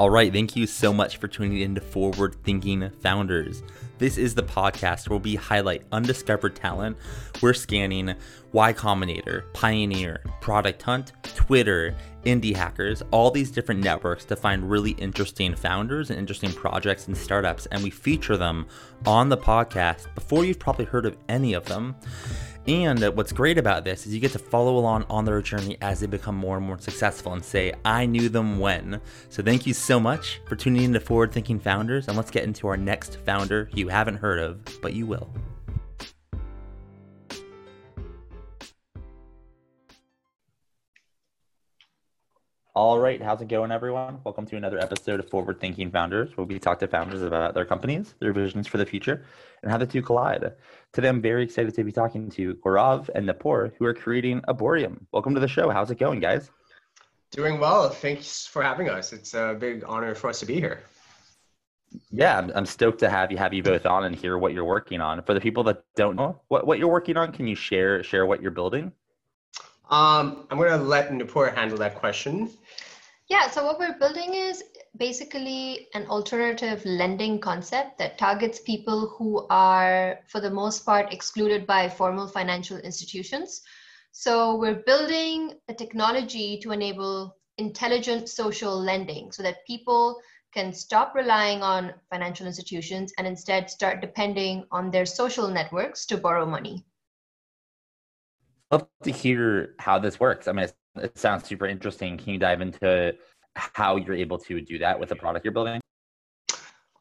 All right, thank you so much for tuning in to Forward Thinking Founders. This is the podcast where we highlight undiscovered talent. We're scanning Y Combinator, Pioneer, Product Hunt, Twitter, Indie Hackers, all these different networks to find really interesting founders and interesting projects and startups, and we feature them on the podcast before you've probably heard of any of them. And what's great about this is you get to follow along on their journey as they become more and more successful and say, I knew them when. So thank you so much for tuning in to Forward Thinking Founders. And let's get into our next founder you haven't heard of, but you will. All right, how's it going, everyone? Welcome to another episode of Forward Thinking Founders, where we talk to founders about their companies, their visions for the future, and how the two collide. Today, I'm very excited to be talking to Gaurav and Nupur, who are creating Arborium. Welcome to the show. How's it going, guys? Doing well. Thanks for having us. It's a big honor for us to be here. Yeah, I'm, I'm stoked to have you have you both on and hear what you're working on. For the people that don't know what, what you're working on, can you share share what you're building? Um, I'm going to let Nupur handle that question. Yeah, so what we're building is basically an alternative lending concept that targets people who are, for the most part, excluded by formal financial institutions. So we're building a technology to enable intelligent social lending so that people can stop relying on financial institutions and instead start depending on their social networks to borrow money love to hear how this works. I mean, it, sounds super interesting. Can you dive into how you're able to do that with the product you're building?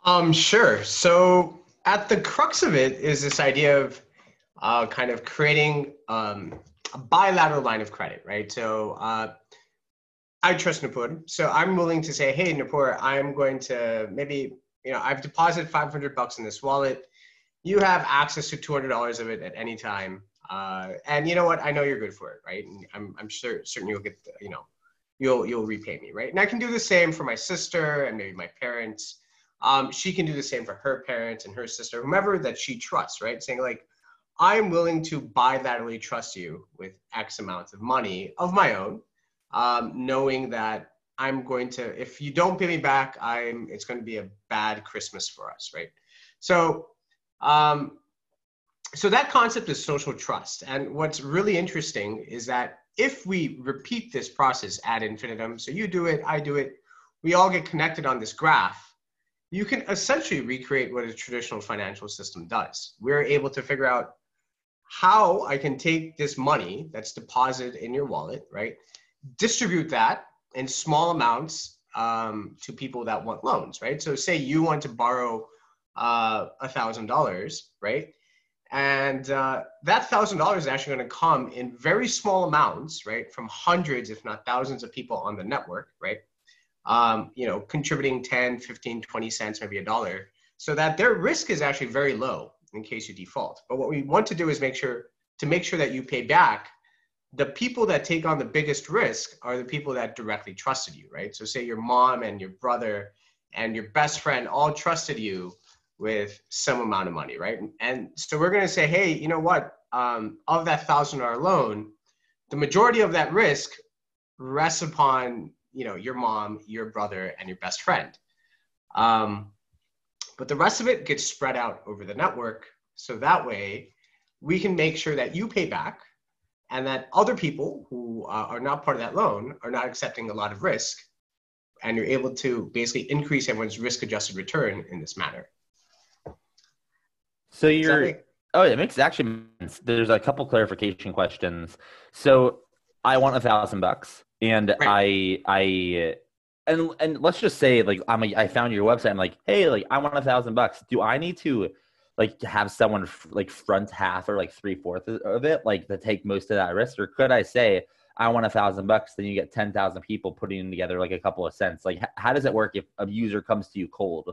Um, sure. So at the crux of it is this idea of uh, kind of creating um, a bilateral line of credit, right? So uh, I trust Nupur. So I'm willing to say, hey, Nupur, I'm going to maybe, you know, I've deposited 500 bucks in this wallet. You have access to $200 of it at any time. Uh, and you know what? I know you're good for it, right? And I'm, I'm sure certain you'll get, the, you know, you'll you'll repay me, right? And I can do the same for my sister and maybe my parents. Um, she can do the same for her parents and her sister, whomever that she trusts, right? Saying like, I'm willing to bilaterally trust you with X amount of money of my own, um, knowing that I'm going to, if you don't pay me back, I'm, it's going to be a bad Christmas for us, right? So um, so that concept is social trust. And what's really interesting is that if we repeat this process ad infinitum, so you do it, I do it, we all get connected on this graph, you can essentially recreate what a traditional financial system does. We're able to figure out how I can take this money that's deposited in your wallet, right? Distribute that in small amounts um, to people that want loans, right? So say you want to borrow uh, a thousand dollars, right? And uh, that thousand dollars is actually going to come in very small amounts, right, from hundreds, if not thousands of people on the network, right? Um, you know, contributing 10, 15, 20 cents, maybe a dollar, so that their risk is actually very low in case you default. But what we want to do is make sure to make sure that you pay back. The people that take on the biggest risk are the people that directly trusted you, right? So say your mom and your brother and your best friend all trusted you with some amount of money, right? And so we're going to say, hey, you know what? Um, of that thousand dollar loan, the majority of that risk rests upon you know your mom, your brother, and your best friend. Um, but the rest of it gets spread out over the network, so that way we can make sure that you pay back, and that other people who uh, are not part of that loan are not accepting a lot of risk, and you're able to basically increase everyone's risk-adjusted return in this manner. So you're oh, it makes actually there's a couple clarification questions. So I want a thousand bucks, and right. I I and and let's just say like I'm a, I found your website. I'm like, hey, like I want a thousand bucks. Do I need to like have someone like front half or like three fourths of it, like to take most of that risk, or could I say? I want a thousand bucks, then you get ten thousand people putting together like a couple of cents. Like, how does it work if a user comes to you cold?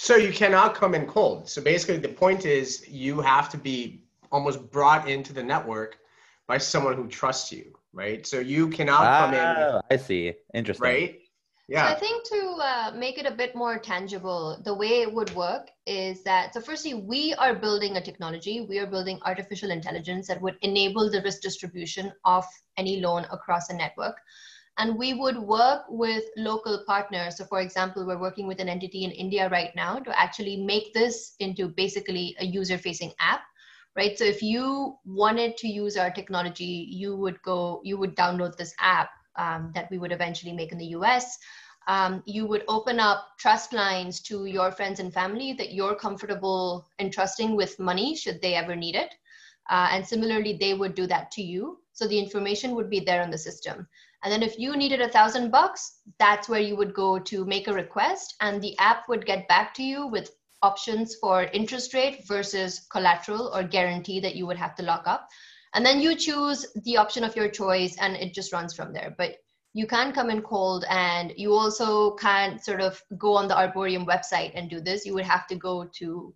So you cannot come in cold. So basically, the point is you have to be almost brought into the network by someone who trusts you, right? So you cannot ah, come in. Ah, I see. Interesting. Right? Yeah. So I think to uh, make it a bit more tangible, the way it would work is that so firstly, we are building a technology. We are building artificial intelligence that would enable the risk distribution of any loan across a network. And we would work with local partners. So, for example, we're working with an entity in India right now to actually make this into basically a user facing app. Right. So, if you wanted to use our technology, you would go, you would download this app um, that we would eventually make in the US. Um, you would open up trust lines to your friends and family that you're comfortable entrusting with money should they ever need it. Uh, and similarly, they would do that to you. So the information would be there on the system. And then if you needed a thousand bucks, that's where you would go to make a request and the app would get back to you with options for interest rate versus collateral or guarantee that you would have to lock up. And then you choose the option of your choice and it just runs from there. But you can come in cold and you also can't sort of go on the Arborium website and do this. You would have to go to,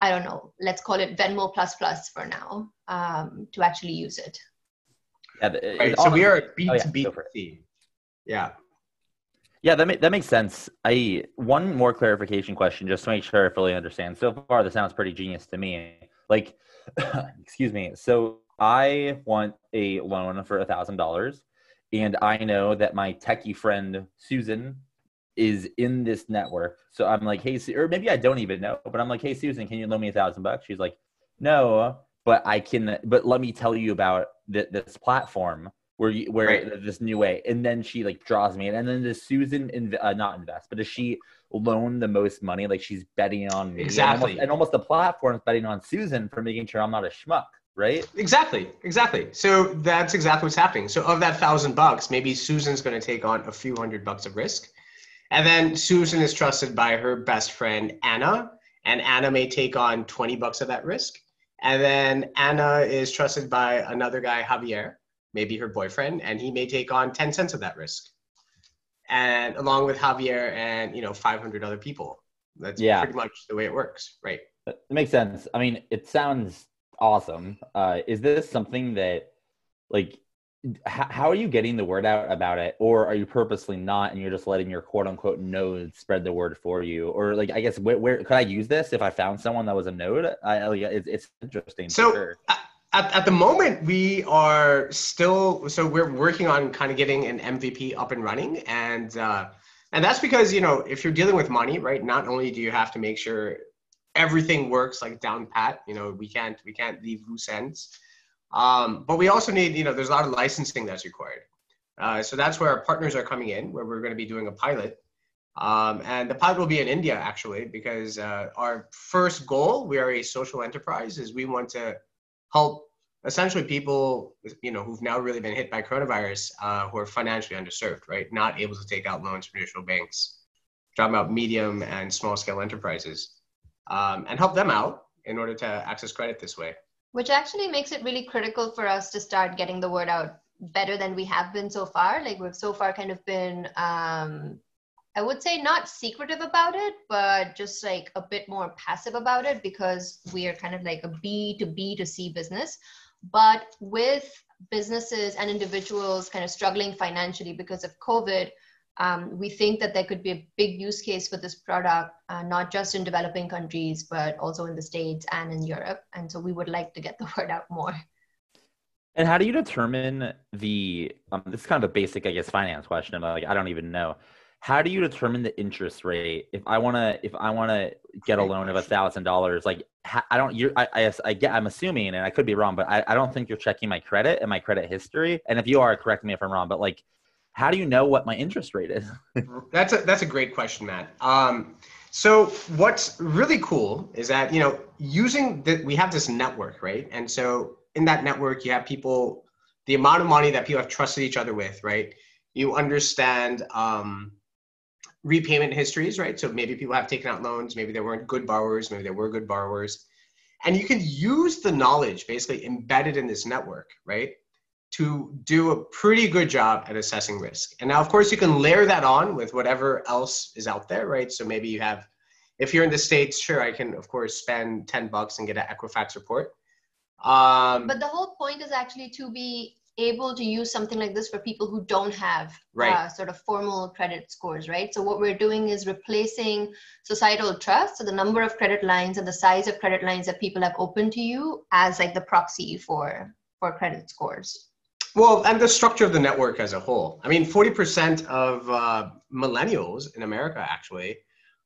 I don't know, let's call it Venmo plus plus for now um, to actually use it. Yeah, right. So we are B2B. Oh, yeah, yeah. Yeah, that, ma- that makes sense. I one more clarification question just to make sure I fully understand. So far, this sounds pretty genius to me. Like, excuse me. So I want a loan for a thousand dollars, and I know that my techie friend Susan is in this network. So I'm like, hey, or maybe I don't even know, but I'm like, hey, Susan, can you loan me a thousand bucks? She's like, no, but I can. But let me tell you about th- this platform where you where right. this new way. And then she like draws me in. And then does susan inv- uh, not invest but does she loan the most money? Like she's betting on me. Exactly and almost, and almost the platform is betting on susan for making sure i'm not a schmuck right? Exactly. Exactly. So that's exactly what's happening. So of that thousand bucks maybe susan's going to take on a few hundred bucks of risk. And then susan is trusted by her best friend anna. And anna may take on 20 bucks of that risk and then anna is trusted by another guy javier maybe her boyfriend, and he may take on 10 cents of that risk. And along with Javier and, you know, 500 other people. That's yeah. pretty much the way it works, right? It makes sense. I mean, it sounds awesome. Uh, is this something that, like, how are you getting the word out about it? Or are you purposely not and you're just letting your quote unquote node spread the word for you? Or like i guess where, where could i use this if i found someone that was a node? I, it's, it's interesting so sure. at, at the moment we are still so we're working on kind of getting an mvp up and running and uh, and that's because you know if you're dealing with money right not only do you have to make sure everything works like down pat you know we can't we can't leave loose ends um, but we also need you know there's a lot of licensing that's required. Uh, so that's where our partners are coming in where we're going to be doing a pilot. Um, and the pilot will be in india actually because uh, our first goal we are a social enterprise is we want to help essentially people you know who've now really been hit by coronavirus uh, who are financially underserved right? Not able to take out loans from traditional banks. Talking about medium and small scale enterprises. Um, and help them out in order to access credit this way which actually makes it really critical for us to start getting the word out better than we have been so far like we've so far kind of been um, I would say not secretive about it, but just like a bit more passive about it because we are kind of like a B to B to C business. But with businesses and individuals kind of struggling financially because of COVID, um, we think that there could be a big use case for this product, uh, not just in developing countries, but also in the States and in Europe. And so we would like to get the word out more. And how do you determine the? Um, this is kind of a basic, I guess, finance question. Like, I don't even know how do you determine the interest rate if i want to if i want to get a loan of a thousand dollars like i don't you're I, I, I get i'm assuming and i could be wrong but I, I don't think you're checking my credit and my credit history and if you are correct me if i'm wrong but like how do you know what my interest rate is that's a that's a great question matt um, so what's really cool is that you know using that we have this network right and so in that network you have people the amount of money that people have trusted each other with right you understand um, repayment histories, right? So maybe people have taken out loans, maybe they weren't good borrowers, maybe they were good borrowers. And you can use the knowledge basically embedded in this network, right? To do a pretty good job at assessing risk. And now, of course, you can layer that on with whatever else is out there, right? So maybe you have, if you're in the States, sure, I can, of course, spend 10 bucks and get an Equifax report. Um, but the whole point is actually to be able to use something like this for people who don't have right. uh, sort of formal credit scores, right? So what we're doing is replacing societal trust, so the number of credit lines and the size of credit lines that people have opened to you as like the proxy for for credit scores. Well, and the structure of the network as a whole. I mean, 40% of uh, millennials in America actually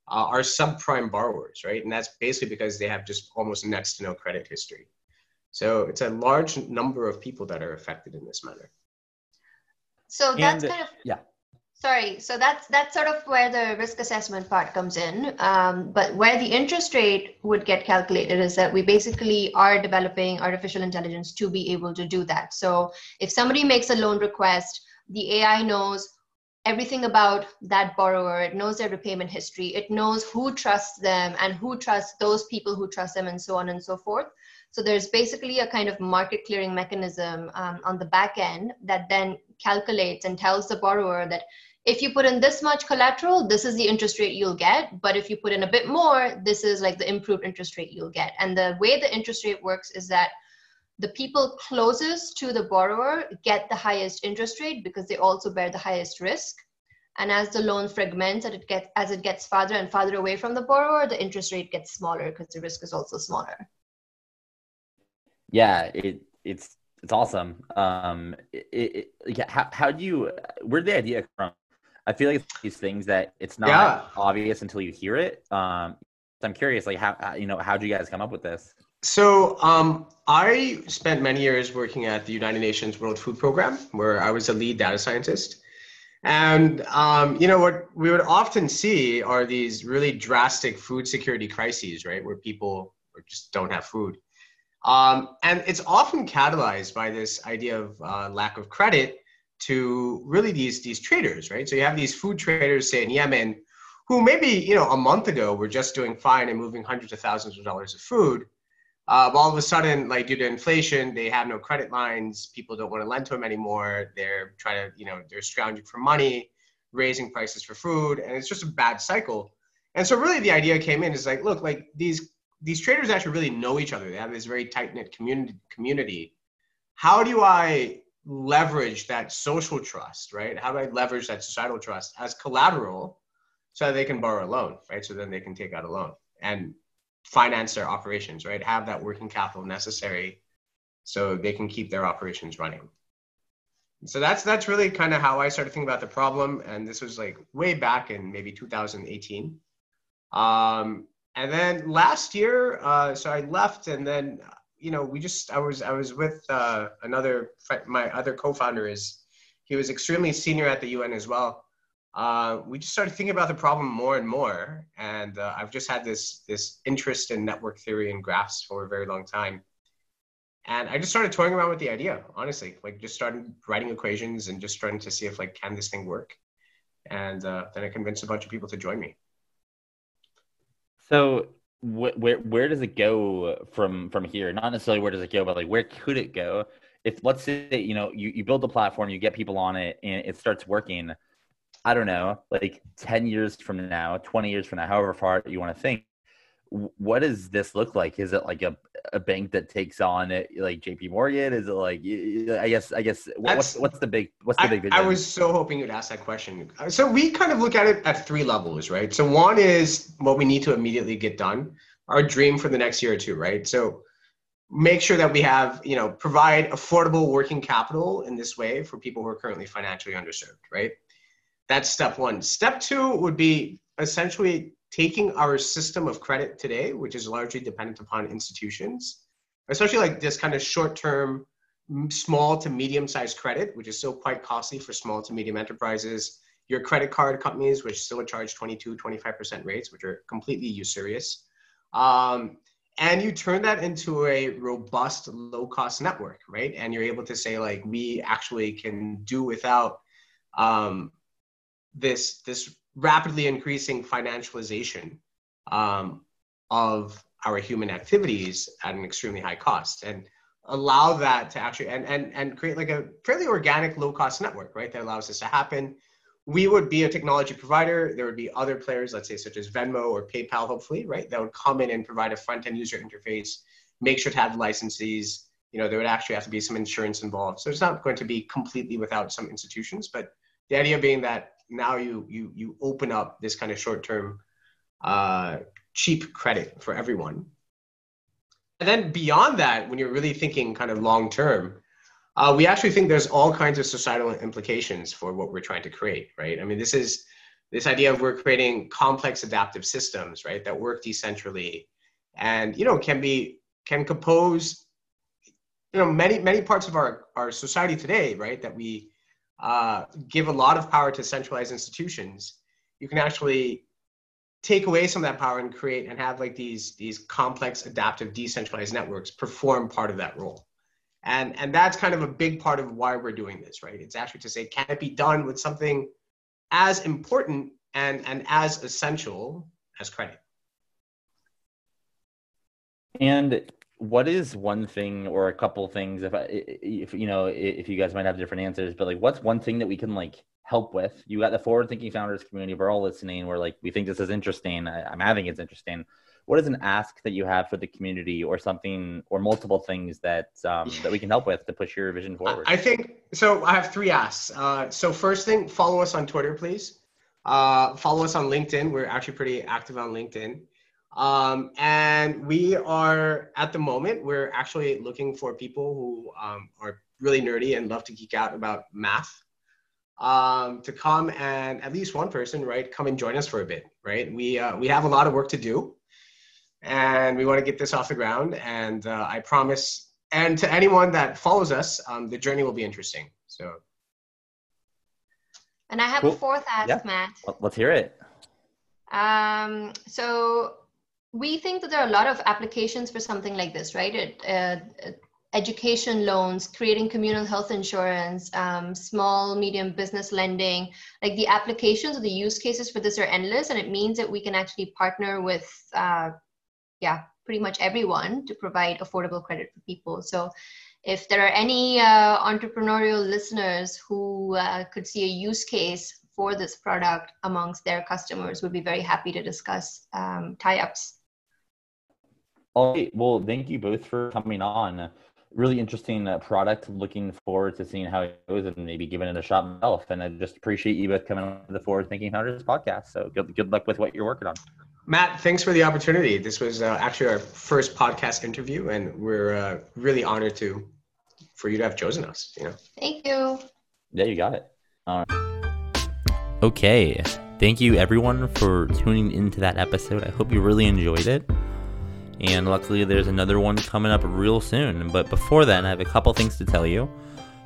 uh, are subprime borrowers, right? And that's basically because they have just almost next to no credit history. So it's a large number of people that are affected in this manner. So that's and, kind of yeah. Sorry, so that's that's sort of where the risk assessment part comes in. Um, but where the interest rate would get calculated is that we basically are developing artificial intelligence to be able to do that. So if somebody makes a loan request, the AI knows everything about that borrower. It knows their repayment history. It knows who trusts them and who trusts those people who trust them, and so on and so forth. So there's basically a kind of market clearing mechanism um, on the back end that then calculates and tells the borrower that if you put in this much collateral, this is the interest rate you'll get. But if you put in a bit more, this is like the improved interest rate you'll get. And the way the interest rate works is that the people closest to the borrower get the highest interest rate because they also bear the highest risk. And as the loan fragments, it gets as it gets farther and farther away from the borrower, the interest rate gets smaller because the risk is also smaller. Yeah, it it's it's awesome. Um, it, it, yeah, how, how do you where'd the idea come from? I feel like these things that it's not yeah. obvious until you hear it. Um, so I'm curious, like how you know how do you guys come up with this? So um, I spent many years working at the United Nations World Food Program, where I was a lead data scientist. And um, you know what we would often see are these really drastic food security crises, right, where people just don't have food. Um, and it's often catalyzed by this idea of uh, lack of credit to really these these traders, right? So you have these food traders, say in Yemen, who maybe you know a month ago were just doing fine and moving hundreds of thousands of dollars of food. Uh, all of a sudden, like due to inflation, they have no credit lines. People don't want to lend to them anymore. They're trying to, you know, they're scrounging for money, raising prices for food, and it's just a bad cycle. And so, really, the idea came in is like, look, like these these traders actually really know each other. They have this very tight knit community. Community. How do I leverage that social trust, right? How do I leverage that societal trust as collateral so that they can borrow a loan, right? So then they can take out a loan and finance their operations, right? Have that working capital necessary so they can keep their operations running. So that's that's really kind of how I started thinking about the problem, and this was like way back in maybe 2018. Um, and then last year, uh, so I left, and then you know, we just I was I was with uh, another my other co-founder is he was extremely senior at the UN as well. Uh, we just started thinking about the problem more and more, and uh, I've just had this this interest in network theory and graphs for a very long time. And I just started toying around with the idea, honestly, like just started writing equations and just trying to see if like can this thing work. And uh, then I convinced a bunch of people to join me. So wh- where where does it go from from here? Not necessarily where does it go, but like where could it go? If let's say you know you, you build the platform, you get people on it, and it starts working. I don't know, like ten years from now, twenty years from now, however far you want to think. What does this look like? Is it like a, a bank that takes on it, like J.P. Morgan? Is it like I guess I guess what's what's the big what's the big vision? I was so hoping you'd ask that question. Uh, so we kind of look at it at three levels, right? So one is what we need to immediately get done, our dream for the next year or two, right? So make sure that we have, you know, provide affordable working capital in this way for people who are currently financially underserved, right? That's step one. Step two would be essentially taking our system of credit today, which is largely dependent upon institutions, especially like this kind of short term, small to medium sized credit, which is still quite costly for small to medium enterprises, your credit card companies, which still charge 22, 25% rates, which are completely usurious. Um, and you turn that into a robust low cost network, right? And you're able to say, like, we actually can do without um, this, this rapidly increasing financialization um, of our human activities at an extremely high cost and allow that to actually and and and create like a fairly organic low cost network right that allows this to happen. We would be a technology provider. There would be other players let's say such as venmo or paypal hopefully right that would come in and provide a front end user interface make sure to have licenses you know there would actually have to be some insurance involved. So it's not going to be completely without some institutions but the idea being that now you you you open up this kind of short term uh, cheap credit for everyone. And then beyond that, when you're really thinking kind of long term, uh, we actually think there's all kinds of societal implications for what we're trying to create, right? I mean, this is this idea of we're creating complex adaptive systems, right, that work decentrally, and you know can be can compose, you know, many many parts of our our society today, right, that we uh, give a lot of power to centralized institutions. You can actually take away some of that power and create and have like these these complex adaptive decentralized networks perform part of that role and and that's kind of a big part of why we're doing this right it's actually to say can it be done with something as important and and as essential as credit and what is one thing or a couple things if I, if you know if you guys might have different answers but like what's one thing that we can like help with. You got the forward thinking founders community. We're all listening. We're like, we think this is interesting. I, am having it's interesting. What is an ask that you have for the community, or something, or multiple things that um, that we can help with to push your vision forward? I think so. I have three asks. Uh, so first thing, follow us on Twitter, please. Uh, follow us on LinkedIn. We're actually pretty active on LinkedIn. Um, and we are at the moment we're actually looking for people who um, are really nerdy and love to geek out about math um, to come and at least one person, right, come and join us for a bit, right? We uh, we have a lot of work to do, and we want to get this off the ground. And uh, I promise, and to anyone that follows us, um, the journey will be interesting. So. And I have cool. a fourth ask, yeah. Matt. Let's hear it. Um, so we think that there are a lot of applications for something like this, right? It, uh, education loans, creating communal health insurance, um, small, medium business lending. Like the applications or the use cases for this are endless, and it means that we can actually partner with, uh, yeah, pretty much everyone to provide affordable credit for people. So if there are any uh, entrepreneurial listeners who uh, could see a use case for this product amongst their customers, we'd be very happy to discuss um, tie-ups. All right. Well, thank you both for coming on really interesting uh, product. Looking forward to seeing how it goes and maybe giving it a shot myself. And I just appreciate you both coming on the Forward Thinking Founders podcast. So good, good luck with what you're working on. Matt, thanks for the opportunity. This was uh, actually our first podcast interview, and we're uh, really honored to for you to have chosen us. You know. Thank you. Yeah, you got it. All right. Okay. Thank you, everyone, for tuning into that episode. I hope you really enjoyed it and luckily there's another one coming up real soon. But before then, I have a couple things to tell you.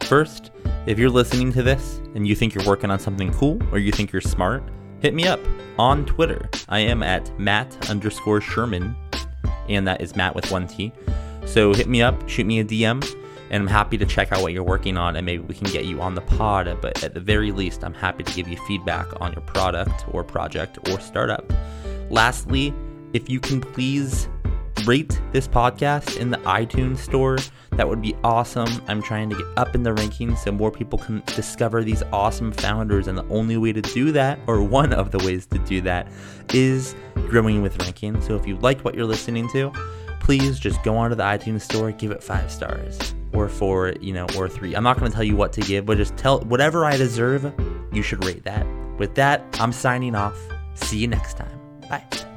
First, if you're listening to this and you think you're working on something cool or you think you're smart, hit me up on Twitter. I am at Matt underscore Sherman, and that is Matt with one T. So hit me up, shoot me a DM, and I'm happy to check out what you're working on and maybe we can get you on the pod. But at the very least, I'm happy to give you feedback on your product or project or startup. Lastly, if you can please rate this podcast in the iTunes store, that would be awesome. I'm trying to get up in the rankings so more people can discover these awesome founders. And the only way to do that, or one of the ways to do that, is growing with ranking. So if you like what you're listening to, please just go onto the iTunes store, give it five stars or four, you know, or three. I'm not going to tell you what to give, but just tell whatever I deserve, you should rate that. With that, I'm signing off. See you next time. Bye.